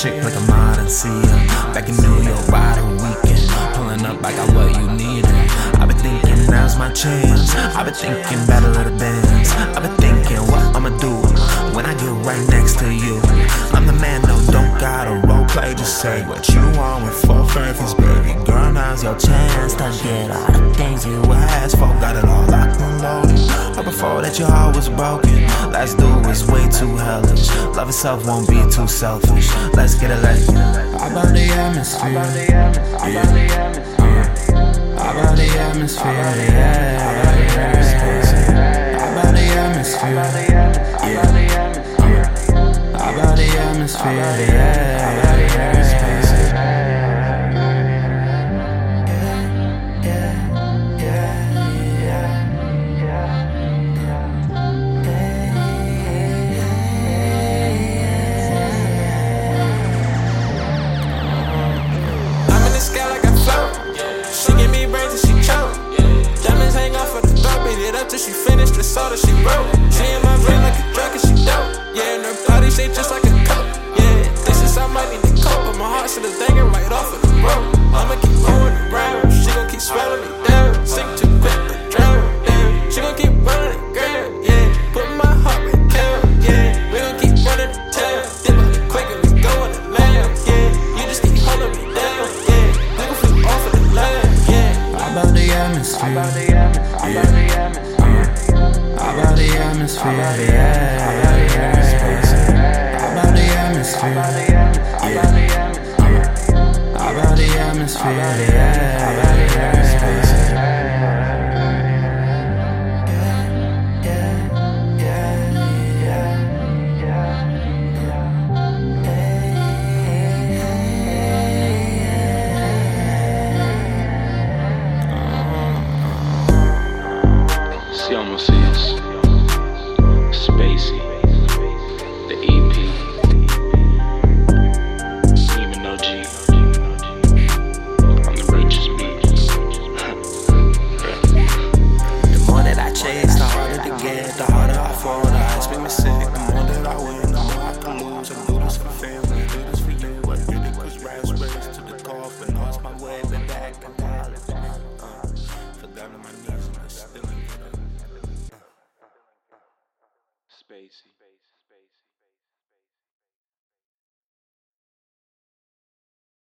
chick like a modern see Back in New York, riding weekend. Pulling up I was my chance. I've been thinking battle of the bands. I've been thinking what I'ma do when I get right next to you. I'm the man, no, don't gotta role play. Just say what you want with four furries, baby. Girl, now's your chance to get all the things you asked for. Got it all locked and loaded. But before that, your heart was broken. Last dude was way too hellish. Love itself won't be too selfish. Let's get it, let's about the atmosphere? About the atmosphere? How about the atmosphere? Yeah. How about the atmosphere? Yeah. About the atmosphere? Yeah. Till she finished the soda she wrote. She in my brain like a drug and she dope. Yeah, and her body shaped just like a cup. Yeah, this is how I need to cope, but my heart should have dangling right off of the rope. I'ma keep going around, she gon' keep swallowing me down. Sink too quick, but drown. Yeah, she gon' keep running the ground. Yeah, put my heart in down. Yeah, we gon' keep running the town. Dip out the quick and we go in the lamb. Yeah, you just keep holding me down. Yeah, we gon' flip off of the line. Yeah, how about the atmosphere? Atmosphere? Yeah. About the atmosphere? How about the atmosphere? About the atmosphere? Yeah. Ain't get. Spacey.